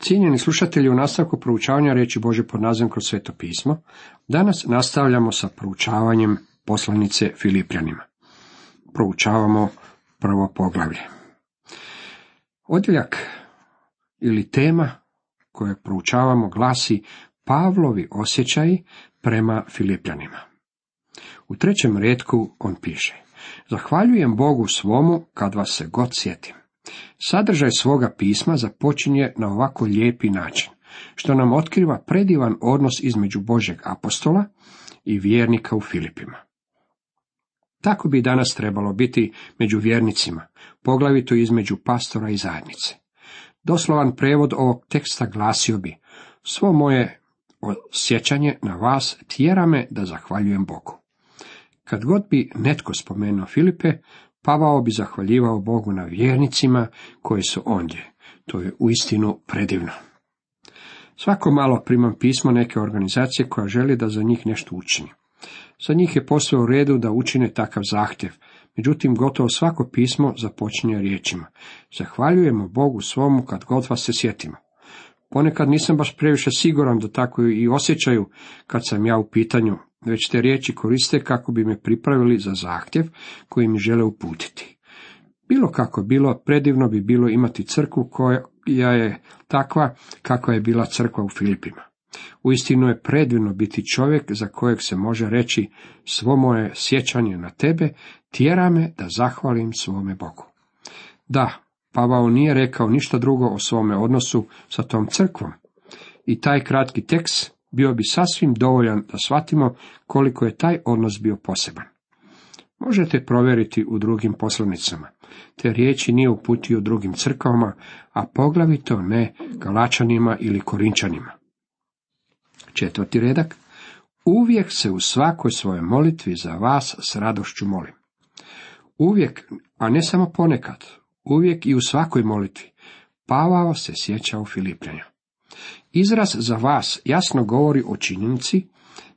Cijenjeni slušatelji, u nastavku proučavanja riječi Bože pod nazivom kroz sveto pismo, danas nastavljamo sa proučavanjem poslanice Filipljanima. Proučavamo prvo poglavlje. Odjeljak ili tema koje proučavamo glasi Pavlovi osjećaji prema Filipljanima. U trećem redku on piše Zahvaljujem Bogu svomu kad vas se god sjetim. Sadržaj svoga pisma započinje na ovako lijepi način, što nam otkriva predivan odnos između Božeg apostola i vjernika u Filipima. Tako bi danas trebalo biti među vjernicima, poglavito između pastora i zajednice. Doslovan prevod ovog teksta glasio bi, svo moje osjećanje na vas tjera me da zahvaljujem Bogu. Kad god bi netko spomenuo Filipe, Pavao bi zahvaljivao Bogu na vjernicima koji su ondje. To je uistinu predivno. Svako malo primam pismo neke organizacije koja želi da za njih nešto učini. Za njih je posve u redu da učine takav zahtjev, međutim gotovo svako pismo započinje riječima. Zahvaljujemo Bogu svomu kad god vas se sjetimo. Ponekad nisam baš previše siguran da tako i osjećaju kad sam ja u pitanju, već te riječi koriste kako bi me pripravili za zahtjev koji mi žele uputiti. Bilo kako bilo, predivno bi bilo imati crkvu koja je takva kakva je bila crkva u Filipima. Uistinu je predivno biti čovjek za kojeg se može reći svo moje sjećanje na tebe tjera me da zahvalim svome Bogu. Da, Pavao nije rekao ništa drugo o svome odnosu sa tom crkvom. I taj kratki tekst bio bi sasvim dovoljan da shvatimo koliko je taj odnos bio poseban. Možete provjeriti u drugim poslanicama. Te riječi nije uputio drugim crkvama, a poglavito ne Galačanima ili Korinčanima. Četvrti redak. Uvijek se u svakoj svojoj molitvi za vas s radošću molim. Uvijek, a ne samo ponekad, uvijek i u svakoj molitvi. Pavao se sjeća u Filipljanju. Izraz za vas jasno govori o činjenici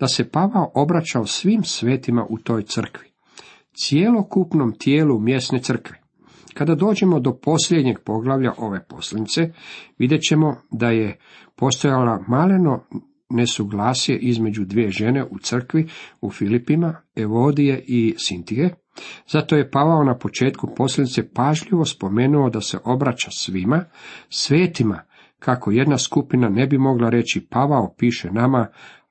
da se Pavao obraćao svim svetima u toj crkvi, cijelokupnom tijelu mjesne crkve. Kada dođemo do posljednjeg poglavlja ove poslanice, vidjet ćemo da je postojala maleno nesuglasje između dvije žene u crkvi u Filipima, Evodije i Sintije, zato je Pavao na početku poslanice pažljivo spomenuo da se obraća svima, svetima, kako jedna skupina ne bi mogla reći Pavao piše nama,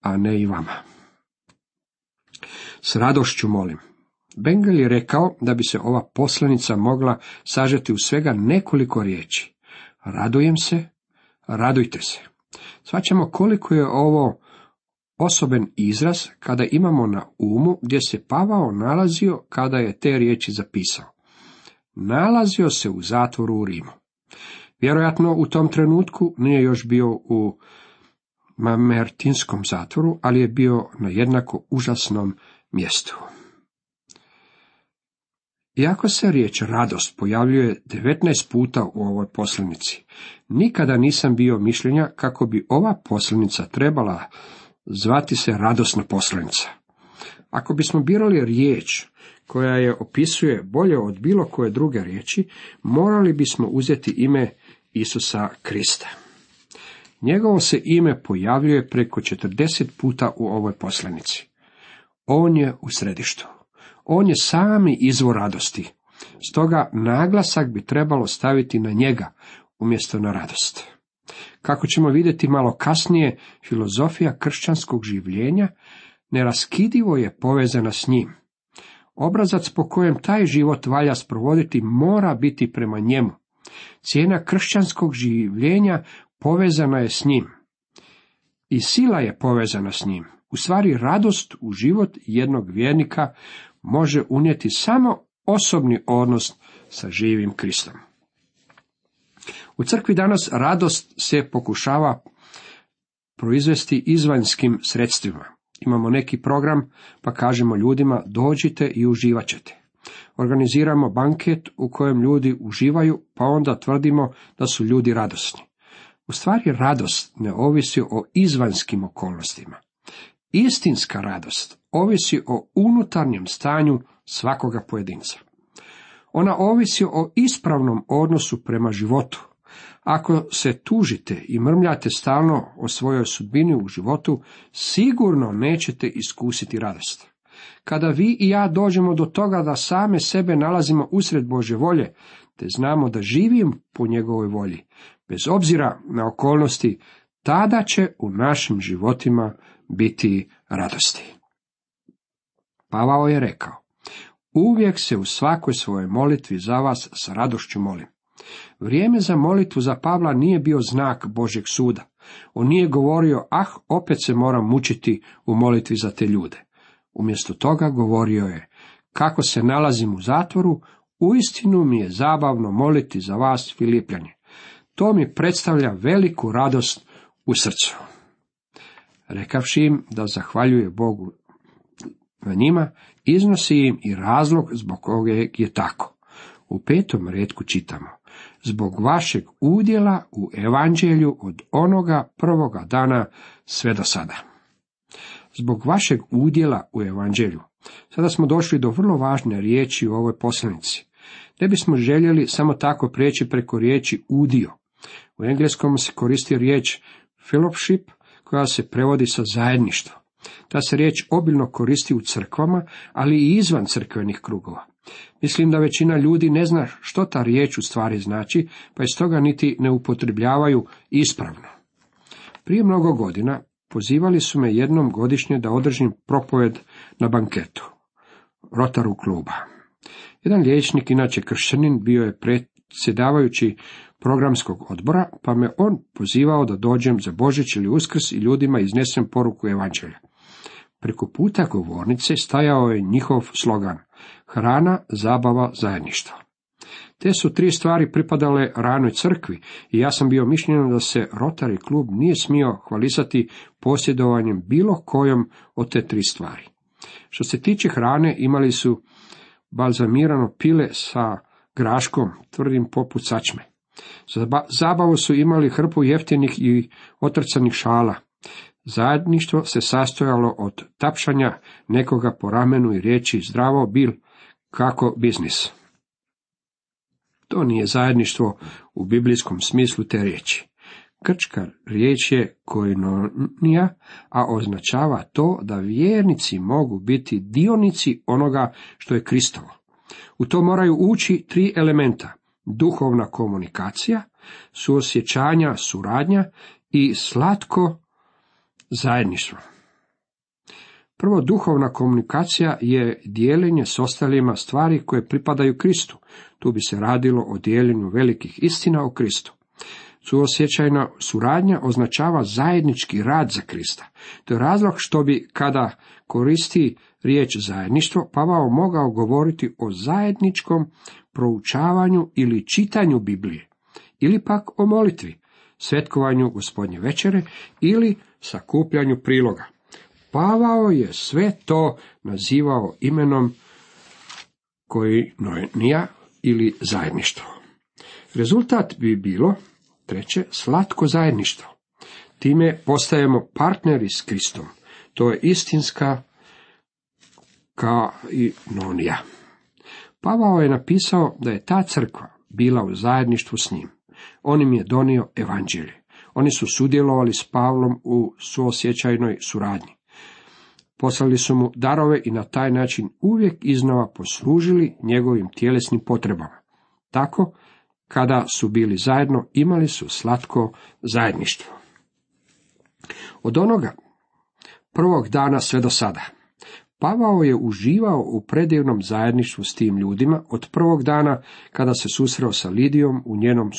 a ne i vama. S radošću molim. Bengel je rekao da bi se ova poslanica mogla sažeti u svega nekoliko riječi. Radujem se, radujte se. Svaćamo koliko je ovo osoben izraz kada imamo na umu gdje se Pavao nalazio kada je te riječi zapisao. Nalazio se u zatvoru u Rimu. Vjerojatno u tom trenutku nije još bio u Mamertinskom zatvoru, ali je bio na jednako užasnom mjestu. Iako se riječ radost pojavljuje 19 puta u ovoj poslanici, nikada nisam bio mišljenja kako bi ova poslanica trebala zvati se radosna poslanica. Ako bismo birali riječ koja je opisuje bolje od bilo koje druge riječi, morali bismo uzeti ime Isusa Krista. Njegovo se ime pojavljuje preko 40 puta u ovoj poslanici. On je u središtu. On je sami izvor radosti. Stoga naglasak bi trebalo staviti na njega umjesto na radost. Kako ćemo vidjeti malo kasnije, filozofija kršćanskog življenja neraskidivo je povezana s njim. Obrazac po kojem taj život valja sprovoditi mora biti prema njemu. Cijena kršćanskog življenja povezana je s njim. I sila je povezana s njim. U stvari radost u život jednog vjernika može unijeti samo osobni odnos sa živim Kristom. U crkvi danas radost se pokušava proizvesti izvanjskim sredstvima. Imamo neki program, pa kažemo ljudima dođite i uživat ćete. Organiziramo banket u kojem ljudi uživaju, pa onda tvrdimo da su ljudi radosni. U stvari radost ne ovisi o izvanjskim okolnostima. Istinska radost ovisi o unutarnjem stanju svakoga pojedinca. Ona ovisi o ispravnom odnosu prema životu, Ako se tužite i mrmljate stalno o svojoj sudbini u životu, sigurno nećete iskusiti radost. Kada vi i ja dođemo do toga da same sebe nalazimo usred Bože volje, te znamo da živim po njegovoj volji, bez obzira na okolnosti, tada će u našim životima biti radosti. Pavao je rekao, uvijek se u svakoj svojoj molitvi za vas s radošću molim. Vrijeme za molitvu za Pavla nije bio znak Božeg suda. On nije govorio, ah, opet se moram mučiti u molitvi za te ljude. Umjesto toga govorio je, kako se nalazim u zatvoru, uistinu mi je zabavno moliti za vas, Filipljanje. To mi predstavlja veliku radost u srcu. Rekavši im da zahvaljuje Bogu na njima, iznosi im i razlog zbog kojeg je tako. U petom redku čitamo, zbog vašeg udjela u evanđelju od onoga prvoga dana sve do sada. Zbog vašeg udjela u evanđelju. Sada smo došli do vrlo važne riječi u ovoj poslanici. Ne bismo željeli samo tako prijeći preko riječi udio. U engleskom se koristi riječ fellowship, koja se prevodi sa zajedništvo. Ta se riječ obilno koristi u crkvama, ali i izvan crkvenih krugova. Mislim da većina ljudi ne zna što ta riječ u stvari znači, pa iz toga niti ne upotrebljavaju ispravno. Prije mnogo godina pozivali su me jednom godišnje da održim propoved na banketu, rotaru kluba. Jedan liječnik, inače kršćanin, bio je predsjedavajući programskog odbora, pa me on pozivao da dođem za Božić ili Uskrs i ljudima iznesem poruku evanđelja. Preko puta govornice stajao je njihov slogan hrana, zabava, zajedništvo. Te su tri stvari pripadale ranoj crkvi i ja sam bio mišljenja da se Rotary klub nije smio hvalisati posjedovanjem bilo kojom od te tri stvari. Što se tiče hrane, imali su balzamirano pile sa graškom, tvrdim poput sačme. Za zabavu su imali hrpu jeftinih i otrcanih šala. Zajedništvo se sastojalo od tapšanja nekoga po ramenu i riječi zdravo bil kako biznis. To nije zajedništvo u biblijskom smislu te riječi. Krčka riječ je koinonija, a označava to da vjernici mogu biti dionici onoga što je Kristovo. U to moraju ući tri elementa. Duhovna komunikacija, suosjećanja, suradnja i slatko zajedništvo. Prvo, duhovna komunikacija je dijeljenje s ostalima stvari koje pripadaju Kristu. Tu bi se radilo o dijeljenju velikih istina o Kristu. Suosjećajna suradnja označava zajednički rad za Krista. To je razlog što bi, kada koristi riječ zajedništvo, Pavao mogao govoriti o zajedničkom proučavanju ili čitanju Biblije, ili pak o molitvi, svetkovanju gospodnje večere ili sakupljanju priloga. Pavao je sve to nazivao imenom koji nija ili zajedništvo. Rezultat bi bilo, treće, slatko zajedništvo. Time postajemo partneri s Kristom. To je istinska kao i nonija. Pavao je napisao da je ta crkva bila u zajedništvu s njim. On im je donio evanđelje. Oni su sudjelovali s Pavlom u suosjećajnoj suradnji. Poslali su mu darove i na taj način uvijek iznova poslužili njegovim tjelesnim potrebama. Tako, kada su bili zajedno, imali su slatko zajedništvo. Od onoga prvog dana sve do sada. Pavao je uživao u predivnom zajedništvu s tim ljudima od prvog dana kada se susreo sa Lidijom u njenom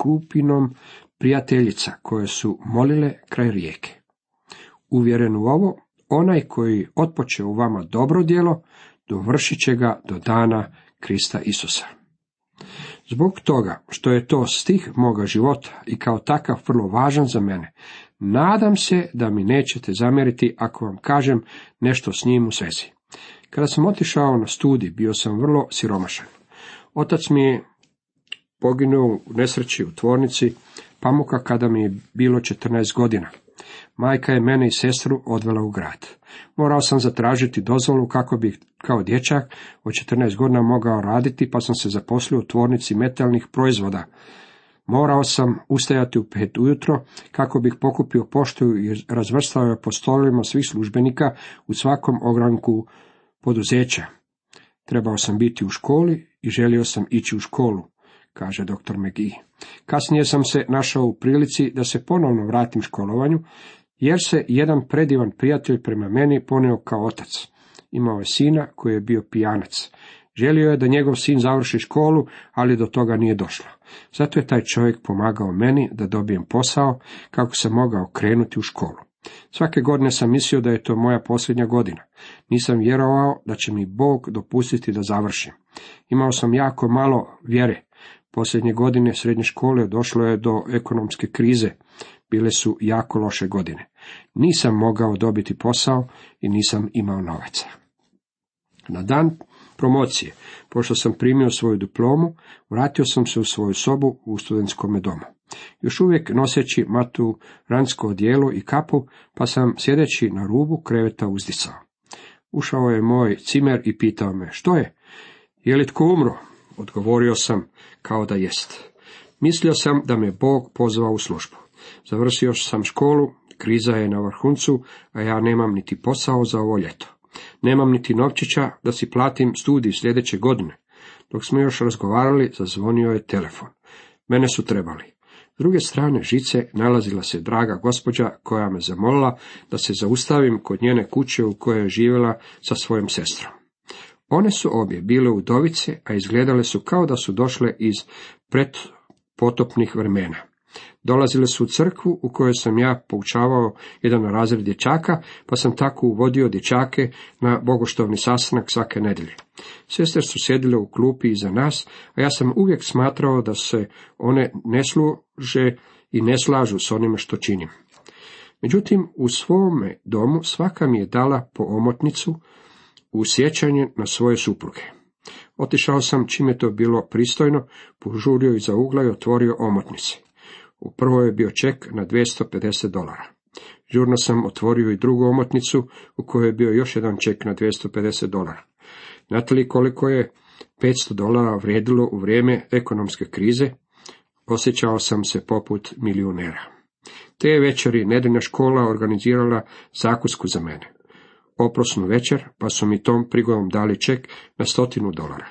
skupinom prijateljica koje su molile kraj rijeke. Uvjeren u ovo, onaj koji otpoče u vama dobro djelo, dovršit će ga do dana Krista Isusa. Zbog toga što je to stih moga života i kao takav vrlo važan za mene, nadam se da mi nećete zamjeriti ako vam kažem nešto s njim u svezi. Kada sam otišao na studij, bio sam vrlo siromašan. Otac mi je poginuo u nesreći u tvornici pamuka kada mi je bilo 14 godina. Majka je mene i sestru odvela u grad. Morao sam zatražiti dozvolu kako bih kao dječak od 14 godina mogao raditi, pa sam se zaposlio u tvornici metalnih proizvoda. Morao sam ustajati u pet ujutro kako bih pokupio poštu i razvrstao je po stolovima svih službenika u svakom ogranku poduzeća. Trebao sam biti u školi i želio sam ići u školu, kaže dr. McGee. Kasnije sam se našao u prilici da se ponovno vratim školovanju, jer se jedan predivan prijatelj prema meni poneo kao otac. Imao je sina koji je bio pijanac. Želio je da njegov sin završi školu, ali do toga nije došlo. Zato je taj čovjek pomagao meni da dobijem posao kako sam mogao krenuti u školu. Svake godine sam mislio da je to moja posljednja godina. Nisam vjerovao da će mi Bog dopustiti da završim. Imao sam jako malo vjere. Posljednje godine srednje škole došlo je do ekonomske krize. Bile su jako loše godine. Nisam mogao dobiti posao i nisam imao novaca. Na dan promocije, pošto sam primio svoju diplomu, vratio sam se u svoju sobu u studentskom domu. Još uvijek noseći matu ransko odijelo i kapu, pa sam sjedeći na rubu kreveta uzdicao. Ušao je moj cimer i pitao me, što je? Je li tko umro? Odgovorio sam, kao da jest. Mislio sam da me Bog pozvao u službu. Završio sam školu, kriza je na vrhuncu, a ja nemam niti posao za ovo ljeto. Nemam niti novčića da si platim studij sljedeće godine. Dok smo još razgovarali, zazvonio je telefon. Mene su trebali. S druge strane žice nalazila se draga gospođa koja me zamolila da se zaustavim kod njene kuće u kojoj je živjela sa svojom sestrom. One su obje bile udovice, a izgledale su kao da su došle iz predpotopnih vremena. Dolazile su u crkvu u kojoj sam ja poučavao jedan razred dječaka, pa sam tako uvodio dječake na bogoštovni sastanak svake nedelje. Sestre su sjedile u klupi iza nas, a ja sam uvijek smatrao da se one ne služe i ne slažu s onime što činim. Međutim, u svome domu svaka mi je dala po omotnicu u sjećanje na svoje supruge. Otišao sam čim je to bilo pristojno, požurio iza ugla i otvorio omotnice. U prvoj je bio ček na 250 dolara. Žurno sam otvorio i drugu omotnicu u kojoj je bio još jedan ček na 250 dolara. Znate li koliko je 500 dolara vrijedilo u vrijeme ekonomske krize? Osjećao sam se poput milijunera. Te večeri nedeljna škola organizirala zakusku za mene. Oprosnu večer, pa su mi tom prigodom dali ček na stotinu dolara.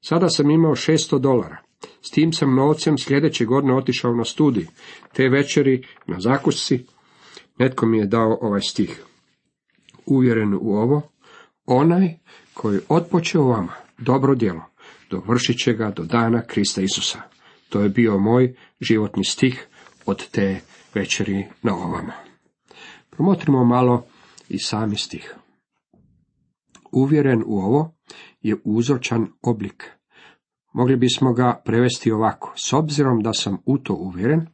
Sada sam imao 600 dolara. S tim sam novcem sljedeće godine otišao na studij. Te večeri na zakusci netko mi je dao ovaj stih. Uvjeren u ovo, onaj koji otpoče u vama dobro djelo, dovršit će ga do dana Krista Isusa. To je bio moj životni stih od te večeri na ovamo. Promotrimo malo i sami stih. Uvjeren u ovo je uzročan oblik. Mogli bismo ga prevesti ovako. S obzirom da sam u to uvjeren,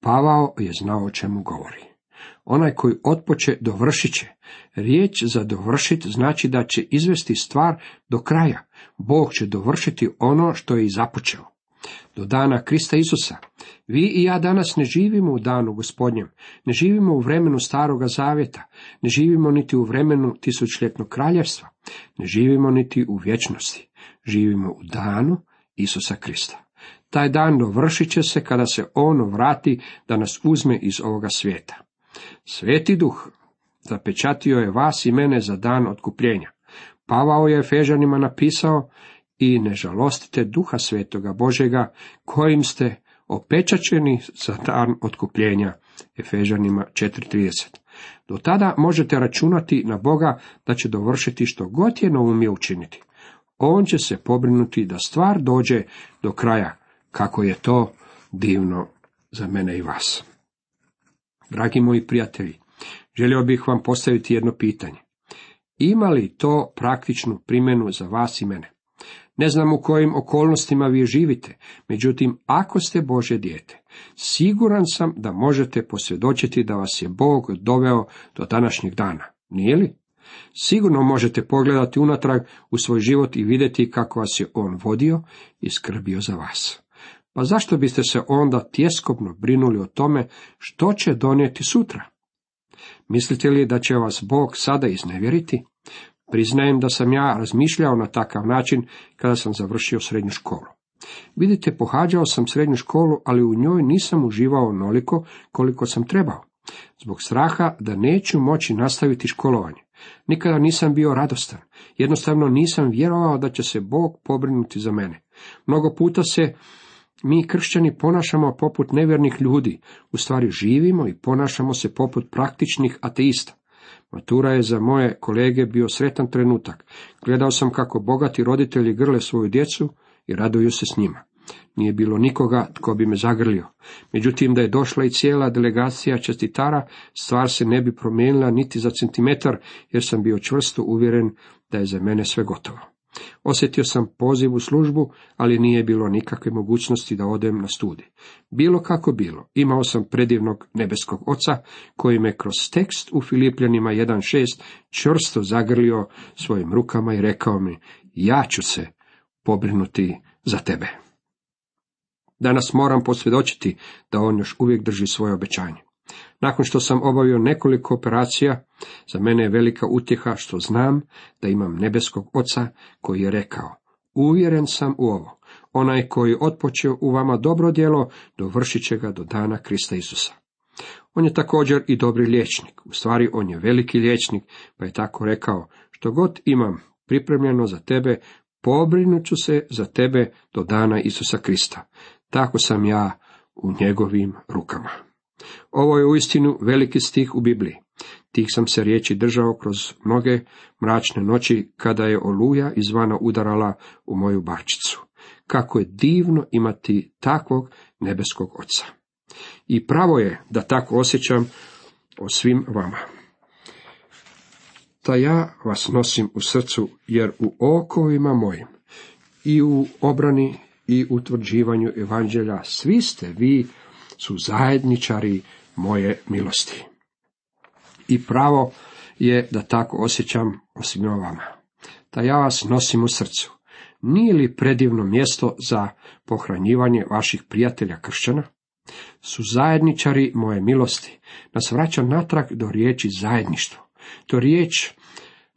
Pavao je znao o čemu govori. Onaj koji otpoče dovršit će. Riječ za dovršit znači da će izvesti stvar do kraja. Bog će dovršiti ono što je i započeo. Do dana Krista Isusa. Vi i ja danas ne živimo u danu gospodnjem, ne živimo u vremenu staroga zavjeta, ne živimo niti u vremenu tisućljetnog kraljevstva, ne živimo niti u vječnosti, živimo u danu Isusa Krista. Taj dan dovršit će se kada se ono vrati da nas uzme iz ovoga svijeta. Sveti duh zapečatio je vas i mene za dan otkupljenja. Pavao je Efežanima napisao i ne žalostite duha svetoga Božega kojim ste opečačeni za dan otkupljenja. Efežanima 4.30. Do tada možete računati na Boga da će dovršiti što god je naumio učiniti. On će se pobrinuti da stvar dođe do kraja, kako je to divno za mene i vas. Dragi moji prijatelji, želio bih vam postaviti jedno pitanje. Ima li to praktičnu primjenu za vas i mene? Ne znam u kojim okolnostima vi živite, međutim, ako ste Bože dijete, siguran sam da možete posvjedočiti da vas je Bog doveo do današnjeg dana. Nije li? Sigurno možete pogledati unatrag u svoj život i vidjeti kako vas je On vodio i skrbio za vas. Pa zašto biste se onda tjeskobno brinuli o tome što će donijeti sutra? Mislite li da će vas Bog sada iznevjeriti? Priznajem da sam ja razmišljao na takav način kada sam završio srednju školu. Vidite, pohađao sam srednju školu, ali u njoj nisam uživao onoliko koliko sam trebao. Zbog straha da neću moći nastaviti školovanje. Nikada nisam bio radostan. Jednostavno nisam vjerovao da će se Bog pobrinuti za mene. Mnogo puta se mi kršćani ponašamo poput nevjernih ljudi, u stvari živimo i ponašamo se poput praktičnih ateista. Matura je za moje kolege bio sretan trenutak. Gledao sam kako bogati roditelji grle svoju djecu i raduju se s njima. Nije bilo nikoga tko bi me zagrlio. Međutim, da je došla i cijela delegacija čestitara, stvar se ne bi promijenila niti za centimetar, jer sam bio čvrsto uvjeren da je za mene sve gotovo. Osjetio sam poziv u službu, ali nije bilo nikakve mogućnosti da odem na studij. Bilo kako bilo, imao sam predivnog nebeskog oca, koji me kroz tekst u Filipljanima 1.6 čvrsto zagrlio svojim rukama i rekao mi, ja ću se pobrinuti za tebe. Danas moram posvjedočiti da on još uvijek drži svoje obećanje. Nakon što sam obavio nekoliko operacija, za mene je velika utjeha što znam da imam nebeskog oca koji je rekao, uvjeren sam u ovo, onaj koji otpočeo u vama dobro djelo, dovršit će ga do dana Krista Isusa. On je također i dobri liječnik, u stvari on je veliki liječnik, pa je tako rekao, što god imam pripremljeno za tebe, pobrinut ću se za tebe do dana Isusa Krista. Tako sam ja u njegovim rukama. Ovo je uistinu veliki stih u Bibliji. Tih sam se riječi držao kroz mnoge mračne noći kada je oluja izvana udarala u moju barčicu. Kako je divno imati takvog nebeskog oca. I pravo je da tako osjećam o svim vama. Ta ja vas nosim u srcu, jer u okovima mojim i u obrani i utvrđivanju evanđelja svi ste vi su zajedničari moje milosti. I pravo je da tako osjećam o vama. Da ja vas nosim u srcu. Nije li predivno mjesto za pohranjivanje vaših prijatelja kršćana? Su zajedničari moje milosti. Nas vraća natrag do riječi zajedništvo. To riječ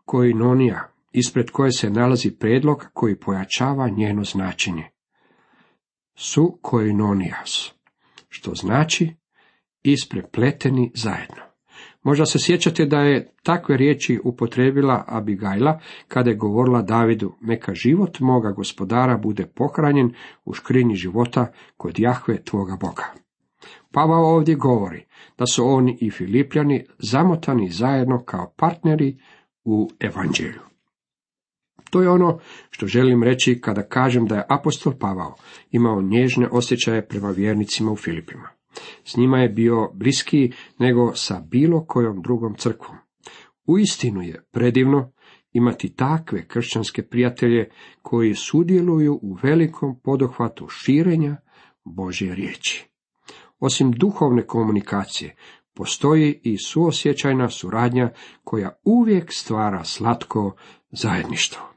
koji nonija, ispred koje se nalazi predlog koji pojačava njeno značenje. Su koji nonijas što znači isprepleteni zajedno. Možda se sjećate da je takve riječi upotrebila Abigajla kada je govorila Davidu, neka život moga gospodara bude pohranjen u škrinji života kod Jahve tvoga Boga. Pavao ovdje govori da su oni i Filipljani zamotani zajedno kao partneri u evanđelju. To je ono što želim reći kada kažem da je apostol Pavao imao nježne osjećaje prema vjernicima u Filipima. S njima je bio bliskiji nego sa bilo kojom drugom crkvom. Uistinu je predivno imati takve kršćanske prijatelje koji sudjeluju u velikom podohvatu širenja Božje riječi. Osim duhovne komunikacije, postoji i suosjećajna suradnja koja uvijek stvara slatko zajedništvo.